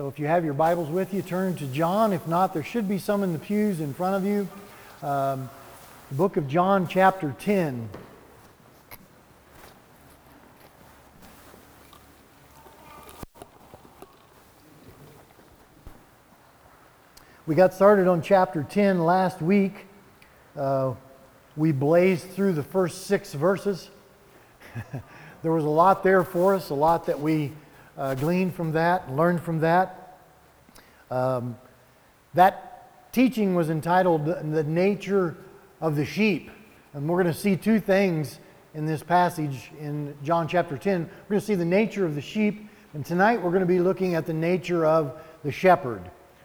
So if you have your Bibles with you, turn to John. If not, there should be some in the pews in front of you. Um, the book of John, chapter 10. We got started on chapter 10 last week. Uh, we blazed through the first six verses. there was a lot there for us, a lot that we uh, gleaned from that, learned from that. Um, that teaching was entitled The Nature of the Sheep. And we're going to see two things in this passage in John chapter 10. We're going to see the nature of the sheep, and tonight we're going to be looking at the nature of the shepherd.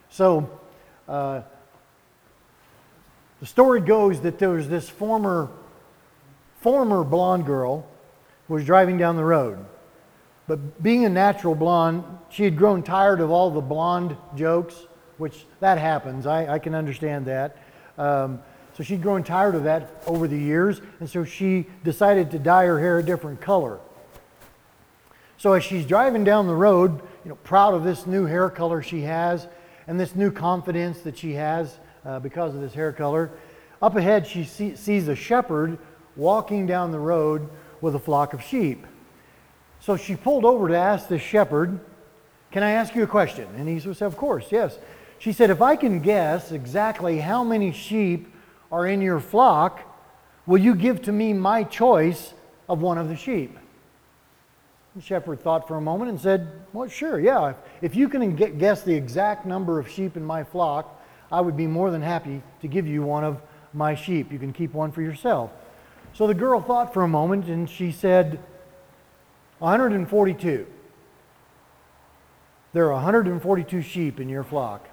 So, uh, the story goes that there was this former, former blonde girl who was driving down the road. But being a natural blonde, she had grown tired of all the blonde jokes, which that happens. I, I can understand that. Um, so she'd grown tired of that over the years, and so she decided to dye her hair a different color. So as she's driving down the road, you know, proud of this new hair color she has, and this new confidence that she has uh, because of this hair color. Up ahead, she see, sees a shepherd walking down the road with a flock of sheep. So she pulled over to ask the shepherd, Can I ask you a question? And he said, Of course, yes. She said, If I can guess exactly how many sheep are in your flock, will you give to me my choice of one of the sheep? The shepherd thought for a moment and said, Well, sure, yeah. If, you can guess the exact number of sheep in my flock, I would be more than happy to give you one of my sheep. You can keep one for yourself. So the girl thought for a moment and she said, 142. There are 142 sheep in your flock.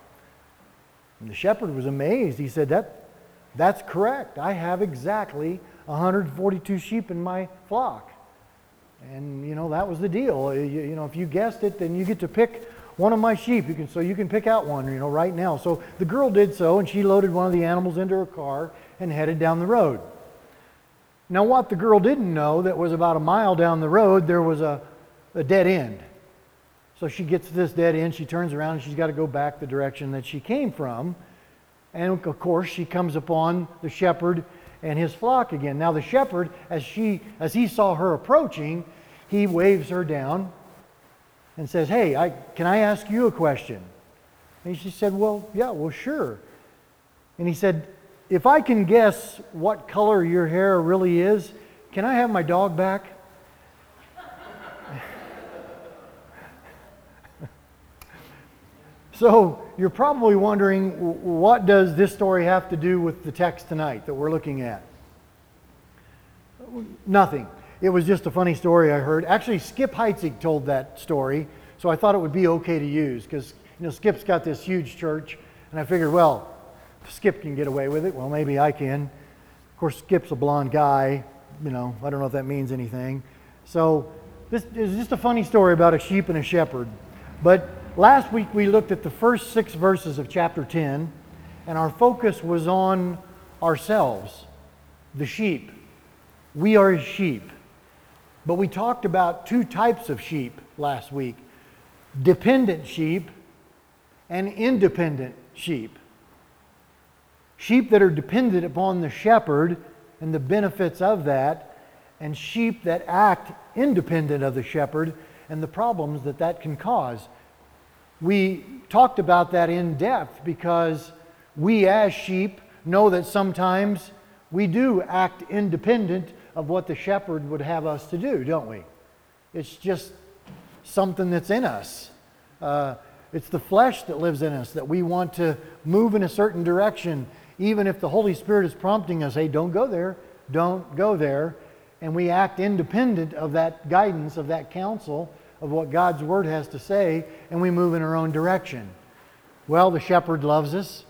And the shepherd was amazed. He said, that, That's correct. I have exactly 142 sheep in my flock. And, you know, that was the deal. You, you, know, if you guessed it, then you get to pick one of my sheep. You can, so you can pick out one, you know, right now. So the girl did so, and she loaded one of the animals into her car and headed down the road. Now, what the girl didn't know that was about a mile down the road, there was a, a dead end. So she gets to this dead end, she turns around, and she's got to go back the direction that she came from. And of course, she comes upon the shepherd and his flock again. Now the shepherd, as she as he saw her approaching, he waves her down and says, "Hey, I, can I ask you a question?" And she said, "Well, yeah, well, sure." And he said, "If I can guess what color your hair really is, can I have my dog back?" So you're probably wondering, what does this story have to do with the text tonight that we're looking at? Nothing. It was just a funny story I heard. Actually, Skip Heitzig told that story, so I thought it would be okay to use because you know Skip's got this huge church, and I figured, well, Skip can get away with it. Well, maybe I can. Of course, Skip's a blonde guy. You know, I don't know if that means anything. So this is just a funny story about a sheep and a shepherd, but Last week we looked at the first six verses of chapter 10, and our focus was on ourselves, the sheep. We are sheep. But we talked about two types of sheep last week dependent sheep and independent sheep. Sheep that are dependent upon the shepherd and the benefits of that, and sheep that act independent of the shepherd and the problems that that can cause we talked about that in depth because we as sheep know that sometimes we do act independent of what the shepherd would have us to do, don't we? It's just something that's in us. Uh, it's the flesh that lives in us that we want to move in a certain direction, even if the Holy Spirit is prompting us, hey, don't go there, don't go there. And we act independent of that guidance, of that counsel, of what God's Word has to say, and we move in our own direction. Well, the shepherd loves us.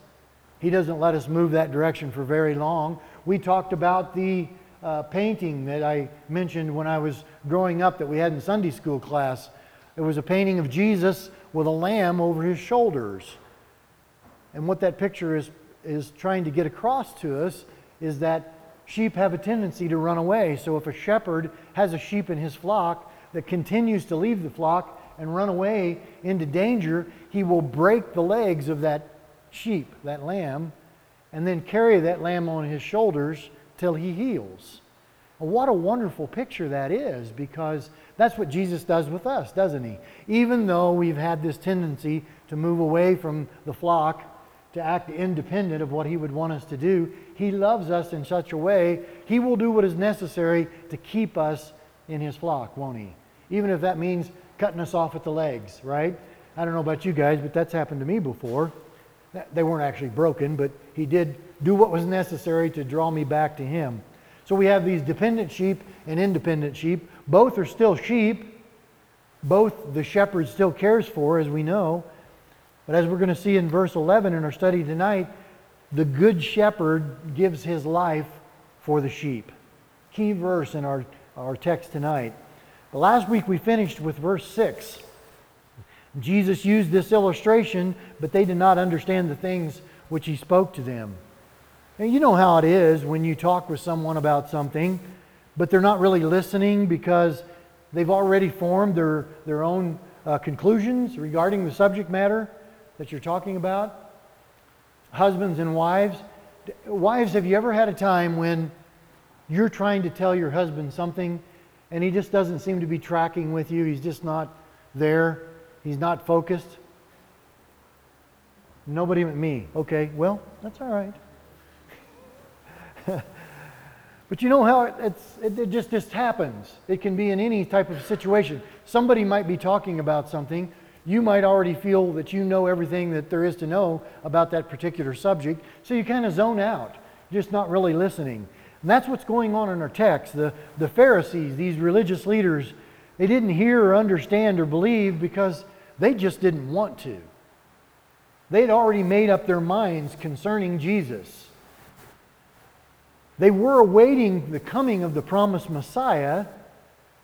He doesn't let us move that direction for very long. We talked about the uh, painting that I mentioned when I was growing up that we had in Sunday school class. It was a painting of Jesus with a lamb over his shoulders. And what that picture is, is trying to get across to us is that sheep have a tendency to run away. So if a shepherd has a sheep in his flock, that continues to leave the flock and run away into danger, he will break the legs of that sheep, that lamb, and then carry that lamb on his shoulders till he heals. what a wonderful picture that is because that's what Jesus does with us, doesn't he? Even though we've had this tendency to move away from the flock, to act independent of what he would want us to do, he loves us in such a way, he will do what is necessary to keep us in his flock, won't he? Even if that means cutting us off at the legs, right? I don't know about you guys, but that's happened to me before. They weren't actually broken, but he did do what was necessary to draw me back to him. So we have these dependent sheep and independent sheep. Both are still sheep. Both the shepherd still cares for, as we know. But as we're going to see in verse 11 in our study tonight, the good shepherd gives his life for the sheep. Key verse in our, our text tonight. But last week we finished with verse 6. Jesus used this illustration, but they did not understand the things which he spoke to them. And you know how it is when you talk with someone about something, but they're not really listening because they've already formed their, their own uh, conclusions regarding the subject matter that you're talking about. Husbands and wives. Wives, have you ever had a time when you're trying to tell your husband something and he just doesn't seem to be tracking with you? He's just not there. He's not focused. Nobody but me. Okay, well, that's all right. but you know how it's, it, it just, just happens. It can be in any type of situation. Somebody might be talking about something. You might already feel that you know everything that there is to know about that particular subject, so you kind of zone out, just not really listening. And that's what's going on in our text. The, the Pharisees, these religious leaders, they didn't hear or understand or believe because they just didn't want to. They'd already made up their minds concerning Jesus. They were awaiting the coming of the promised Messiah,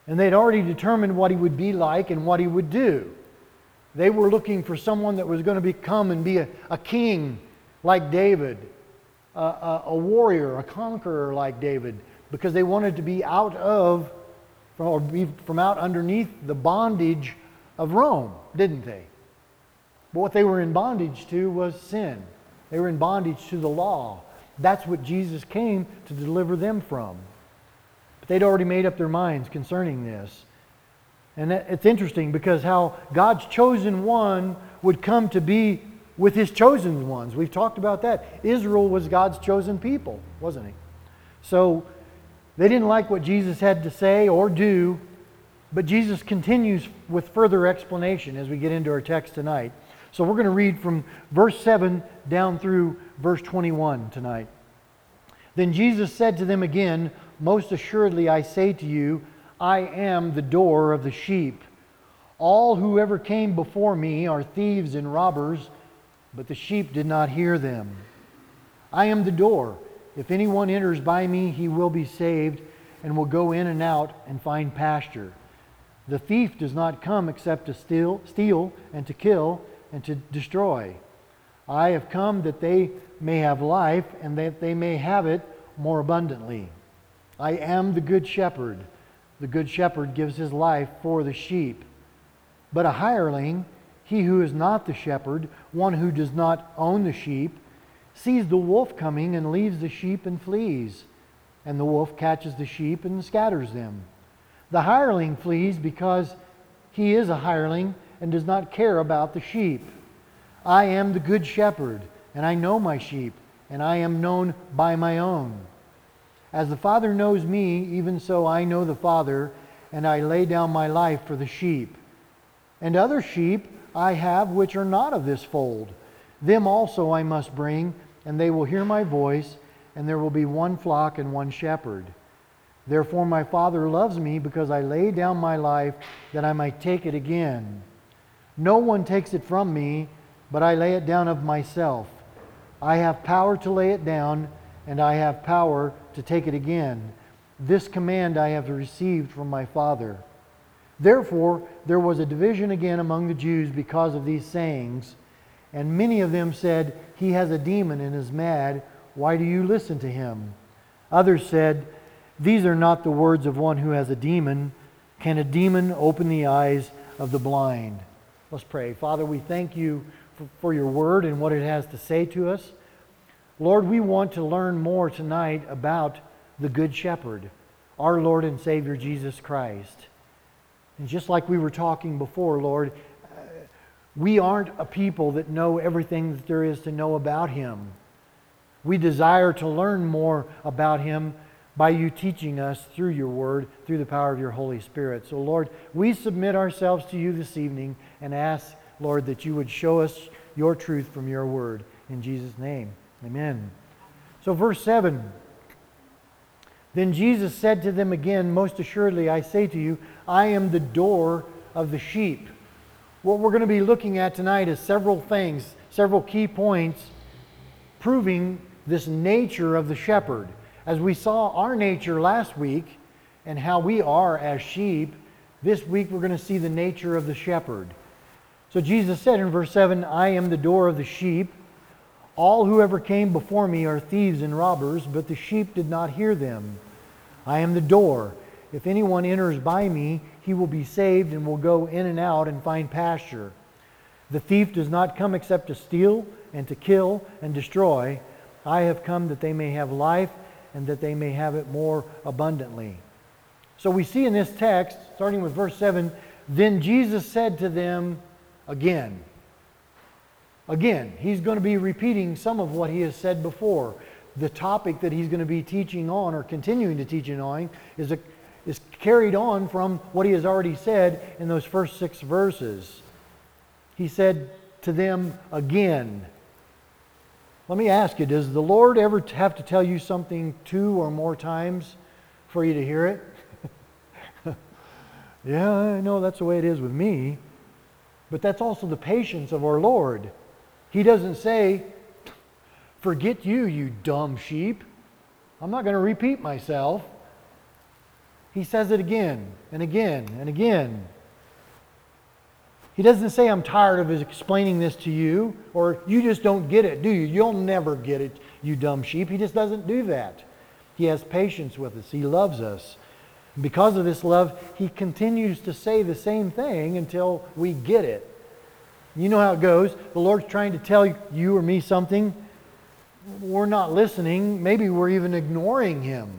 and they'd already determined what he would be like and what he would do. They were looking for someone that was going to become and be a, a king like David, a, a, a warrior, a conqueror like David, because they wanted to be out of, or be from out underneath the bondage of Rome, didn't they? But what they were in bondage to was sin. They were in bondage to the law. That's what Jesus came to deliver them from. But they'd already made up their minds concerning this. And it's interesting because how God's chosen one would come to be with his chosen ones. We've talked about that. Israel was God's chosen people, wasn't he? So they didn't like what Jesus had to say or do, but Jesus continues with further explanation as we get into our text tonight. So we're going to read from verse 7 down through verse 21 tonight. Then Jesus said to them again, Most assuredly I say to you, I am the door of the sheep. All who ever came before me are thieves and robbers, but the sheep did not hear them. I am the door. If anyone enters by me, he will be saved and will go in and out and find pasture. The thief does not come except to steal, steal and to kill and to destroy. I have come that they may have life and that they may have it more abundantly. I am the good shepherd. The good shepherd gives his life for the sheep. But a hireling, he who is not the shepherd, one who does not own the sheep, sees the wolf coming and leaves the sheep and flees. And the wolf catches the sheep and scatters them. The hireling flees because he is a hireling and does not care about the sheep. I am the good shepherd, and I know my sheep, and I am known by my own. As the Father knows me, even so I know the Father, and I lay down my life for the sheep. And other sheep I have which are not of this fold. Them also I must bring, and they will hear my voice, and there will be one flock and one shepherd. Therefore, my Father loves me because I lay down my life that I might take it again. No one takes it from me, but I lay it down of myself. I have power to lay it down, and I have power to take it again. This command I have received from my Father. Therefore, there was a division again among the Jews because of these sayings, and many of them said, He has a demon and is mad. Why do you listen to him? Others said, these are not the words of one who has a demon. Can a demon open the eyes of the blind? Let's pray. Father, we thank you for, for your word and what it has to say to us. Lord, we want to learn more tonight about the Good Shepherd, our Lord and Savior Jesus Christ. And just like we were talking before, Lord, uh, we aren't a people that know everything that there is to know about Him. We desire to learn more about Him by you teaching us through your word, through the power of your Holy Spirit. So, Lord, we submit ourselves to you this evening and ask, Lord, that you would show us your truth from your word. In Jesus' name. Amen. So, verse 7 Then Jesus said to them again, Most assuredly, I say to you, I am the door of the sheep. What we're going to be looking at tonight is several things, several key points proving this nature of the shepherd. As we saw our nature last week and how we are as sheep, this week we're going to see the nature of the shepherd. So Jesus said in verse 7 I am the door of the sheep. All who ever came before me are thieves and robbers, but the sheep did not hear them. I am the door. If anyone enters by me, he will be saved and will go in and out and find pasture. The thief does not come except to steal and to kill and destroy. I have come that they may have life and that they may have it more abundantly. So we see in this text, starting with verse 7, then Jesus said to them again, Again, he's going to be repeating some of what he has said before. The topic that he's going to be teaching on or continuing to teach on is, a, is carried on from what he has already said in those first six verses. He said to them again. Let me ask you, does the Lord ever have to tell you something two or more times for you to hear it? yeah, I know that's the way it is with me. But that's also the patience of our Lord. He doesn't say, Forget you, you dumb sheep. I'm not going to repeat myself. He says it again and again and again. He doesn't say, I'm tired of explaining this to you, or you just don't get it, do you? You'll never get it, you dumb sheep. He just doesn't do that. He has patience with us, He loves us. because of this love, He continues to say the same thing until we get it. You know how it goes. The Lord's trying to tell you or me something. We're not listening. Maybe we're even ignoring Him.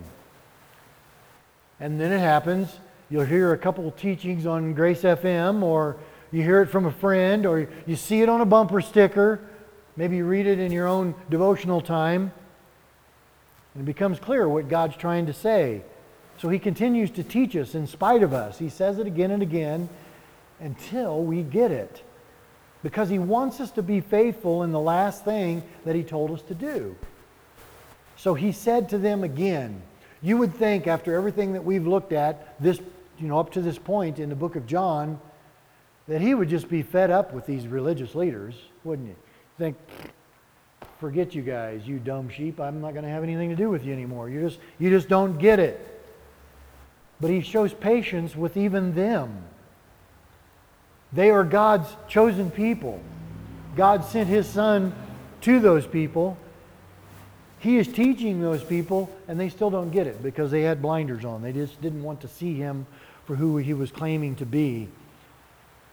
And then it happens. You'll hear a couple teachings on Grace FM, or you hear it from a friend, or you see it on a bumper sticker. Maybe you read it in your own devotional time. And it becomes clear what God's trying to say. So He continues to teach us in spite of us. He says it again and again until we get it because he wants us to be faithful in the last thing that he told us to do. So he said to them again, you would think after everything that we've looked at this, you know, up to this point in the book of John, that he would just be fed up with these religious leaders, wouldn't you? Think, forget you guys, you dumb sheep. I'm not going to have anything to do with you anymore. You just, you just don't get it. But he shows patience with even them. They are God's chosen people. God sent his son to those people. He is teaching those people, and they still don't get it because they had blinders on. They just didn't want to see him for who he was claiming to be.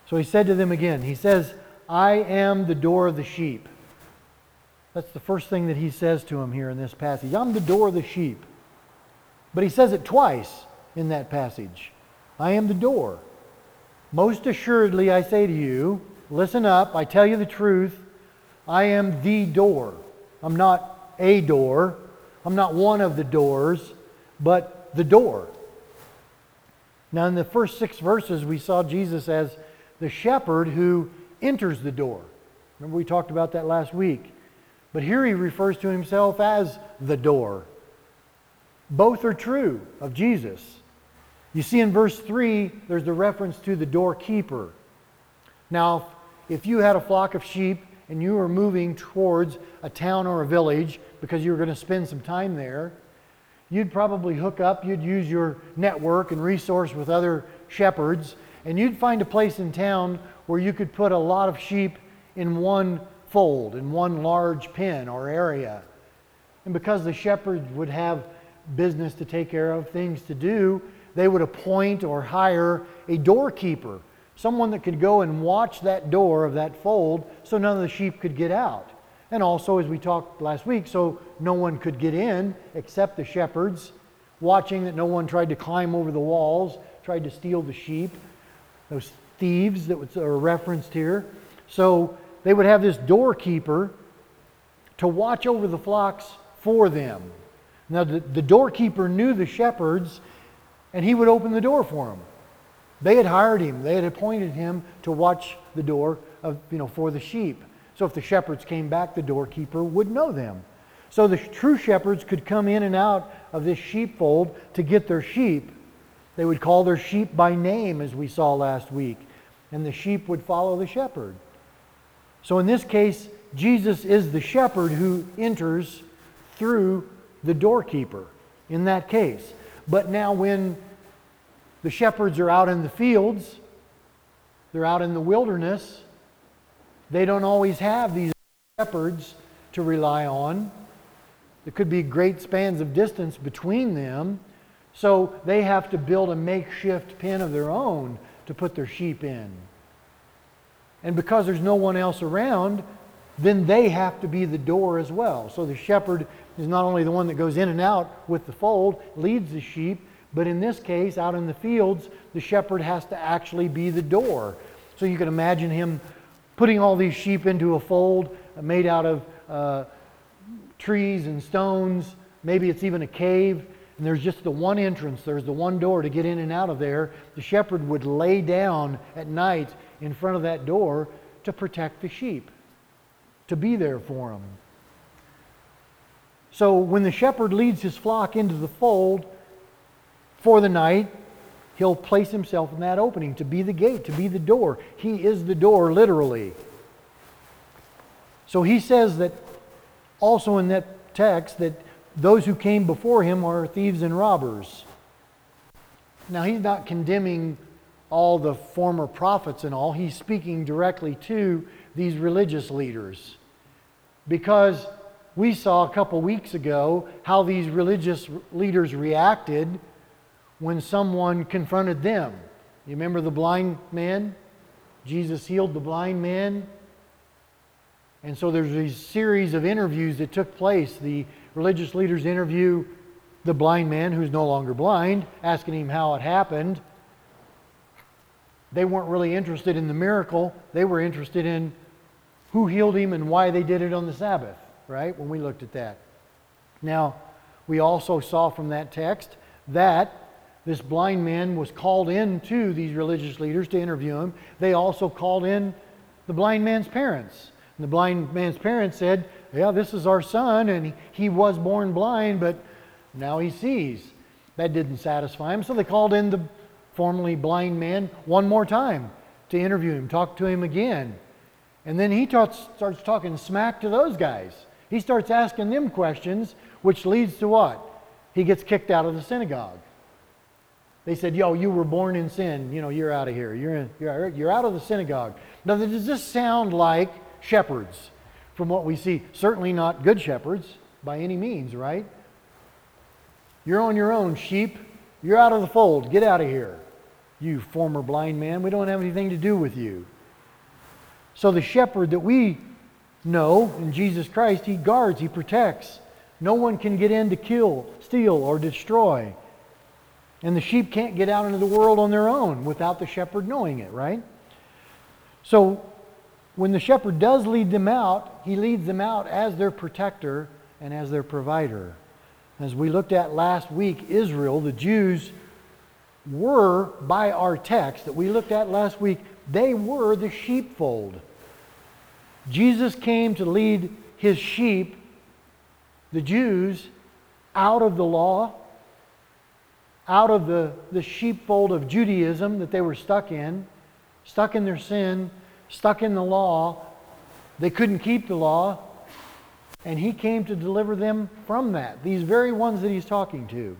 So he said to them again, He says, I am the door of the sheep. That's the first thing that he says to him here in this passage. I'm the door of the sheep. But he says it twice in that passage. I am the door. Most assuredly, I say to you, listen up, I tell you the truth, I am the door. I'm not a door, I'm not one of the doors, but the door. Now, in the first six verses, we saw Jesus as the shepherd who enters the door. Remember, we talked about that last week. But here he refers to himself as the door. Both are true of Jesus. You see in verse 3, there's the reference to the doorkeeper. Now, if you had a flock of sheep and you were moving towards a town or a village because you were going to spend some time there, you'd probably hook up, you'd use your network and resource with other shepherds, and you'd find a place in town where you could put a lot of sheep in one fold, in one large pen or area. And because the shepherds would have business to take care of, things to do, they would appoint or hire a doorkeeper Someone that could go and watch that door of that fold so none of the sheep could get out. And also, as we talked last week, so no one could get in except the shepherds, watching that no one tried to climb over the walls, tried to steal the sheep, those thieves that are referenced here. So they would have this doorkeeper to watch over the flocks for them. Now, the, the doorkeeper knew the shepherds, and he would open the door for them. They had hired him, they had appointed him to watch the door of, you know, for the sheep. So if the shepherds came back, the doorkeeper would know them. So the true shepherds could come in and out of this sheepfold to get their sheep. They would call their sheep by name, as we saw last week, and the sheep would follow the shepherd. So in this case, Jesus is the shepherd who enters through the doorkeeper in that case. But now, when the shepherds are out in the fields, they're out in the wilderness, they don't always have these shepherds to rely on. There could be great spans of distance between them. So they have to build a makeshift pen of their own to put their sheep in. And because there's no one else around, then they have to be the door as well. So the shepherd is not only the one that goes in and out with the fold, leads the sheep, but in this case, out in the fields, the shepherd has to actually be the door. So you can imagine him putting all these sheep into a fold made out of uh, trees and stones. Maybe it's even a cave, and there's just the one entrance, there's the one door to get in and out of there. The shepherd would lay down at night in front of that door to protect the sheep, to be there for them. So when the shepherd leads his flock into the fold for the night, he'll place himself in that opening to be the gate, to be the door. He is the door, literally. So he says that also in that text that those who came before him are thieves and robbers. Now, he's not condemning all the former prophets and all, he's speaking directly to these religious leaders. Because we saw a couple weeks ago how these religious leaders reacted when someone confronted them. You remember the blind man? Jesus healed the blind man. And so there's these series of interviews that took place. The religious leaders interview the blind man who's no longer blind, asking him how it happened. They weren't really interested in the miracle, they were interested in who healed him and why they did it on the Sabbath, right? When we looked at that. Now, we also saw from that text that this blind man was called in to these religious leaders to interview him. They also called in the blind man's parents. And the blind man's parents said, Yeah, this is our son, and he was born blind, but now he sees. That didn't satisfy him, so they called in the formerly blind man one more time to interview him, talk to him again. And then he starts talking smack to those guys. He starts asking them questions, which leads to what? He gets kicked out of the synagogue. They said, Yo, you were born in sin. You know, you're out of here. You're, in, you're, you're out of the synagogue. Now, does this sound like shepherds from what we see? Certainly not good shepherds by any means, right? You're on your own, sheep. You're out of the fold. Get out of here. You former blind man. We don't have anything to do with you. So, the shepherd that we know in Jesus Christ, he guards, he protects. No one can get in to kill, steal, or destroy. And the sheep can't get out into the world on their own without the shepherd knowing it, right? So when the shepherd does lead them out, he leads them out as their protector and as their provider. As we looked at last week, Israel, the Jews, were, by our text that we looked at last week, they were the sheepfold. Jesus came to lead his sheep, the Jews, out of the law out of the, the sheepfold of Judaism that they were stuck in, stuck in their sin, stuck in the law. They couldn't keep the law. And he came to deliver them from that, these very ones that he's talking to.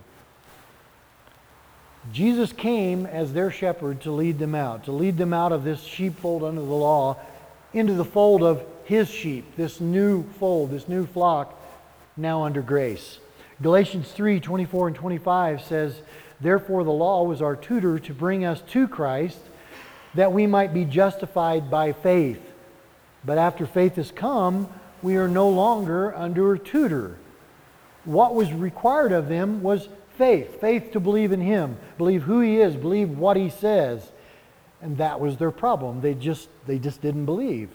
Jesus came as their shepherd to lead them out, to lead them out of this sheepfold under the law into the fold of his sheep, this new fold, this new flock, now under grace. Galatians 3 24 and 25 says, Therefore, the law was our tutor to bring us to Christ, that we might be justified by faith. But after faith has come, we are no longer under a tutor. What was required of them was faith faith to believe in Him, believe who He is, believe what He says. And that was their problem. They just, they just didn't believe.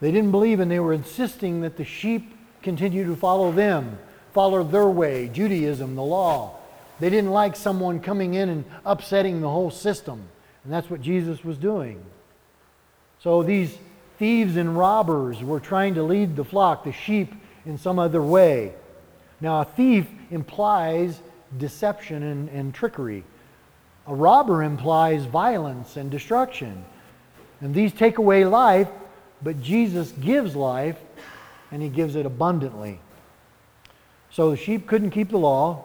They didn't believe, and they were insisting that the sheep continue to follow them, follow their way, Judaism, the law. They didn't like someone coming in and upsetting the whole system. And that's what Jesus was doing. So these thieves and robbers were trying to lead the flock, the sheep, in some other way. Now, a thief implies deception and, and trickery. A robber implies violence and destruction. And these take away life, but Jesus gives life, and he gives it abundantly. So the sheep couldn't keep the law.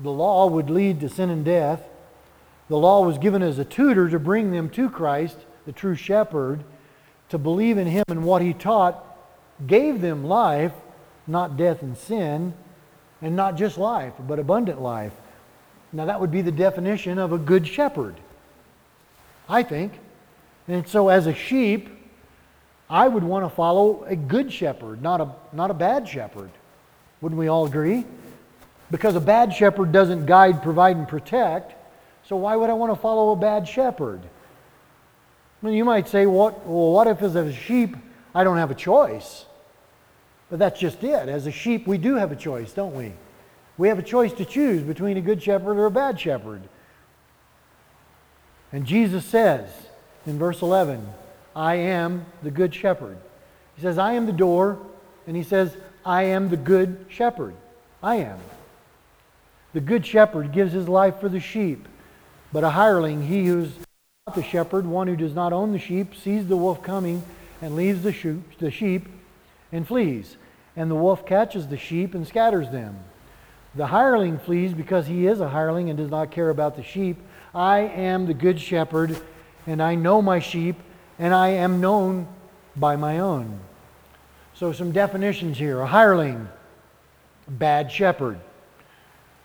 The law would lead to sin and death. The law was given as a tutor to bring them to Christ, the true shepherd, to believe in him and what he taught gave them life, not death and sin, and not just life, but abundant life. Now, that would be the definition of a good shepherd, I think. And so, as a sheep, I would want to follow a good shepherd, not a, not a bad shepherd. Wouldn't we all agree? Because a bad shepherd doesn't guide, provide, and protect. So, why would I want to follow a bad shepherd? Well, you might say, what, well, what if as a sheep I don't have a choice? But that's just it. As a sheep, we do have a choice, don't we? We have a choice to choose between a good shepherd or a bad shepherd. And Jesus says in verse 11, I am the good shepherd. He says, I am the door, and he says, I am the good shepherd. I am. The good shepherd gives his life for the sheep, but a hireling, he who's not the shepherd, one who does not own the sheep, sees the wolf coming and leaves the sheep, the sheep and flees and the wolf catches the sheep and scatters them. The hireling flees because he is a hireling and does not care about the sheep. I am the good shepherd, and I know my sheep, and I am known by my own. So, some definitions here a hireling, bad shepherd.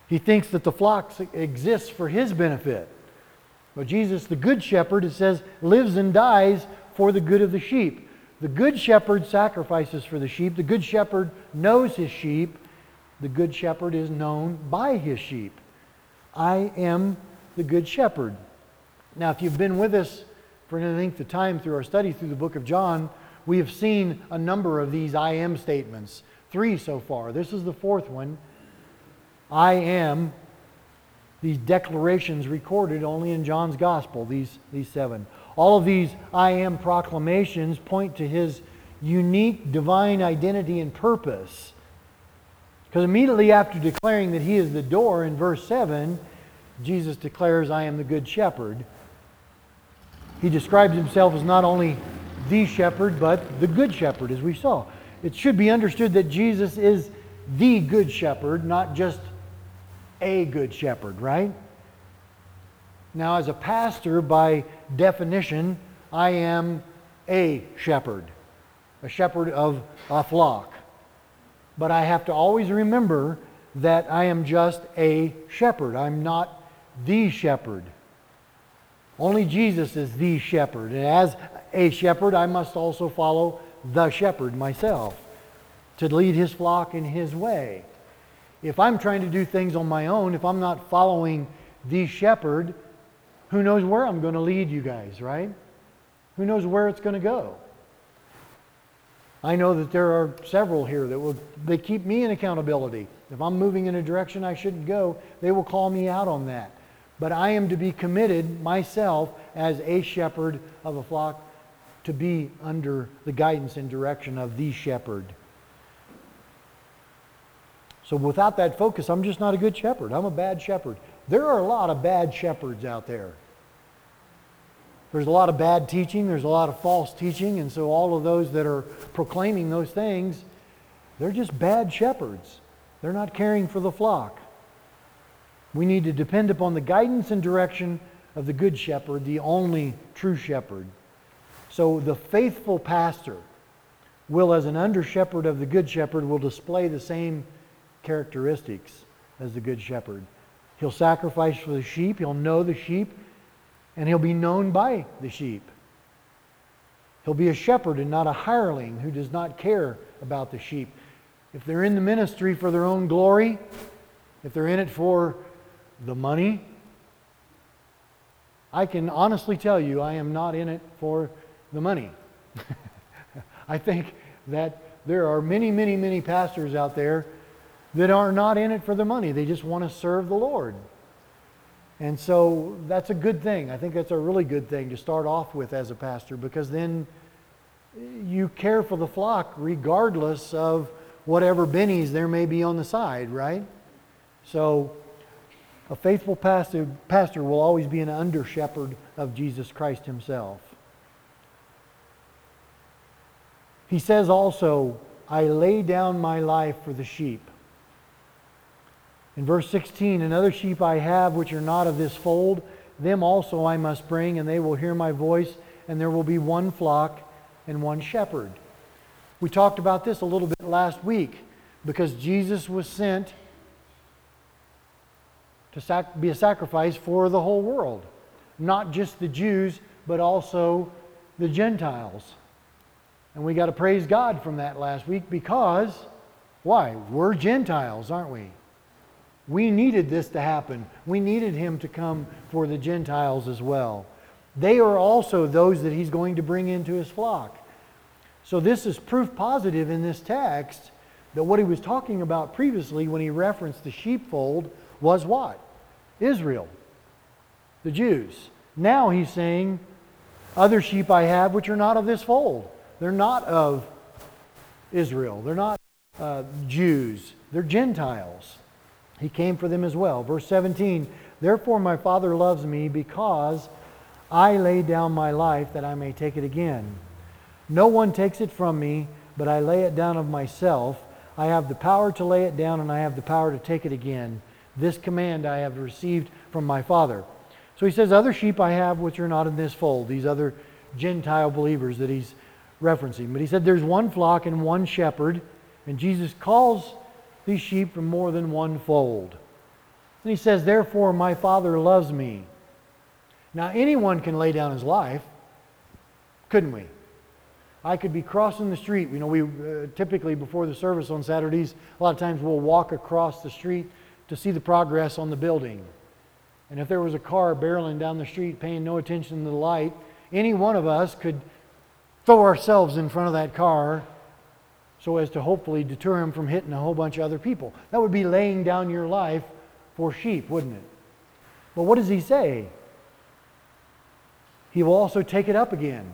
He thinks that the flock exists for his benefit. But Jesus, the good shepherd, it says, lives and dies for the good of the sheep. The good shepherd sacrifices for the sheep. The good shepherd knows his sheep. The good shepherd is known by his sheep. I am the good shepherd. Now, if you've been with us for any length of time through our study through the book of John, we have seen a number of these I am statements. Three so far. This is the fourth one. I am. These declarations recorded only in John's gospel, these, these seven. All of these I am proclamations point to his unique divine identity and purpose. Because immediately after declaring that he is the door in verse 7, Jesus declares, I am the good shepherd. He describes himself as not only the shepherd, but the good shepherd, as we saw. It should be understood that Jesus is the good shepherd, not just a good shepherd, right? Now, as a pastor, by definition, I am a shepherd, a shepherd of a flock. But I have to always remember that I am just a shepherd. I'm not the shepherd. Only Jesus is the shepherd. And as a shepherd, I must also follow the shepherd myself to lead his flock in his way. If I'm trying to do things on my own, if I'm not following the shepherd, who knows where I'm going to lead you guys, right? Who knows where it's going to go? I know that there are several here that will they keep me in accountability. If I'm moving in a direction I shouldn't go, they will call me out on that. But I am to be committed myself as a shepherd of a flock to be under the guidance and direction of the shepherd. So without that focus, I'm just not a good shepherd. I'm a bad shepherd. There are a lot of bad shepherds out there. There's a lot of bad teaching, there's a lot of false teaching, and so all of those that are proclaiming those things, they're just bad shepherds. They're not caring for the flock. We need to depend upon the guidance and direction of the good shepherd, the only true shepherd. So the faithful pastor will, as an under shepherd of the good shepherd, will display the same characteristics as the good shepherd. He'll sacrifice for the sheep. He'll know the sheep. and he'll be known by the sheep. He'll be a shepherd and not a hireling who does not care about the sheep. If they're in the ministry for their own glory, if they're in it for the money, I can honestly tell you I am not in it for the money. I think that there are many, many, many pastors out there that are not in it for the money. They just want to serve the Lord. And so that's a good thing. I think that's a really good thing to start off with as a pastor because then you care for the flock regardless of whatever bennies there may be on the side, right? So a faithful pastor, will always be an under shepherd of Jesus Christ himself. He says also, I lay down my life for the sheep. In verse 16, another sheep I have which are not of this fold, them also I must bring, and they will hear my voice, and there will be one flock and one shepherd. We talked about this a little bit last week because Jesus was sent to sac- be a sacrifice for the whole world, not just the Jews, but also the Gentiles. And we got to praise God from that last week because, why? We're Gentiles, aren't we? We needed this to happen. We needed him to come for the Gentiles as well. They are also those that he's going to bring into his flock. So, this is proof positive in this text that what he was talking about previously when he referenced the sheepfold was what? Israel, the Jews. Now he's saying, Other sheep I have which are not of this fold. They're not of Israel. They're not uh, Jews. They're Gentiles. He came for them as well. Verse 17 Therefore my Father loves me because I lay down my life that I may take it again. No one takes it from me, but I lay it down of myself. I have the power to lay it down, and I have the power to take it again. This command I have received from my Father. So he says, Other sheep I have which are not in this fold, these other Gentile believers that he's referencing. But he said there's one flock and one shepherd, and Jesus calls these sheep from more than one fold. And he says, Therefore, my Father loves me. Now, anyone can lay down his life, couldn't we? I could be crossing the street. You know, we uh, typically before the service on Saturdays, a lot of times we'll walk across the street to see the progress on the building. And if there was a car barreling down the street paying no attention to the light, any one of us could throw ourselves in front of that car so as to hopefully deter him from hitting a whole bunch of other people. That would be laying down your life for sheep, wouldn't it? But what does he say? He will also take it up again.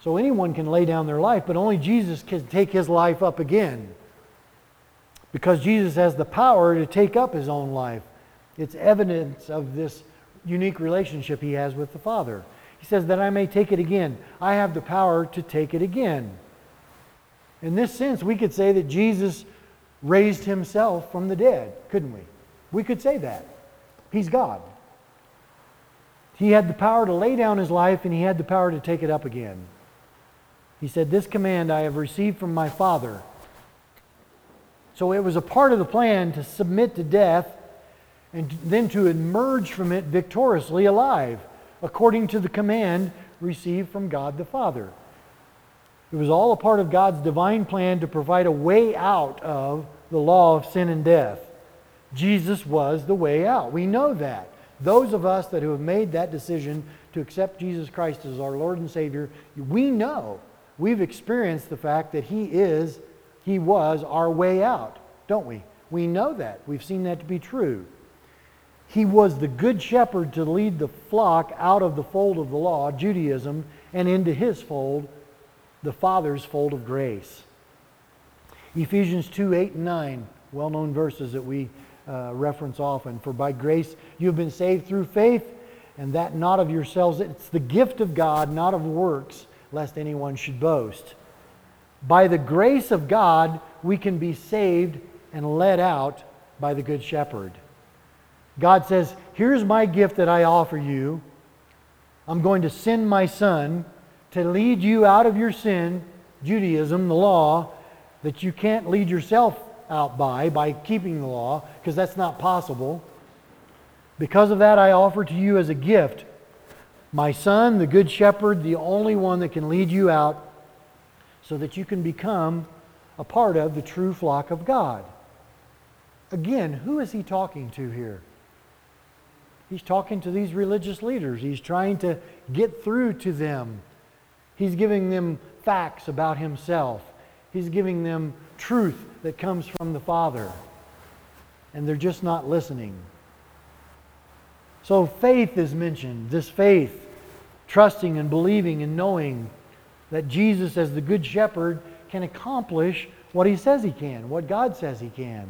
So anyone can lay down their life, but only Jesus can take his life up again. Because Jesus has the power to take up his own life. It's evidence of this unique relationship he has with the Father. He says, That I may take it again. I have the power to take it again. In this sense, we could say that Jesus raised himself from the dead, couldn't we? We could say that. He's God. He had the power to lay down his life and he had the power to take it up again. He said, This command I have received from my Father. So it was a part of the plan to submit to death and then to emerge from it victoriously alive according to the command received from God the Father. It was all a part of God's divine plan to provide a way out of the law of sin and death. Jesus was the way out. We know that. Those of us that have made that decision to accept Jesus Christ as our Lord and Savior, we know, we've experienced the fact that He is, He was our way out, don't we? We know that. We've seen that to be true. He was the good shepherd to lead the flock out of the fold of the law, Judaism, and into his fold, the Father's fold of grace. Ephesians 2 8 and 9, well known verses that we uh, reference often. For by grace you have been saved through faith, and that not of yourselves. It's the gift of God, not of works, lest anyone should boast. By the grace of God, we can be saved and led out by the Good Shepherd. God says, Here's my gift that I offer you. I'm going to send my son to lead you out of your sin, Judaism, the law, that you can't lead yourself out by, by keeping the law, because that's not possible. Because of that, I offer to you as a gift My son, the good shepherd, the only one that can lead you out so that you can become a part of the true flock of God. Again, who is he talking to here? He's talking to these religious leaders. He's trying to get through to them. He's giving them facts about himself. He's giving them truth that comes from the Father. And they're just not listening. So faith is mentioned. This faith, trusting and believing and knowing that Jesus, as the Good Shepherd, can accomplish what he says he can, what God says he can.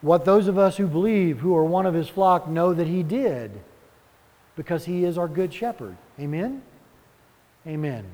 What those of us who believe, who are one of his flock, know that he did because he is our Good Shepherd. Amen? Amen.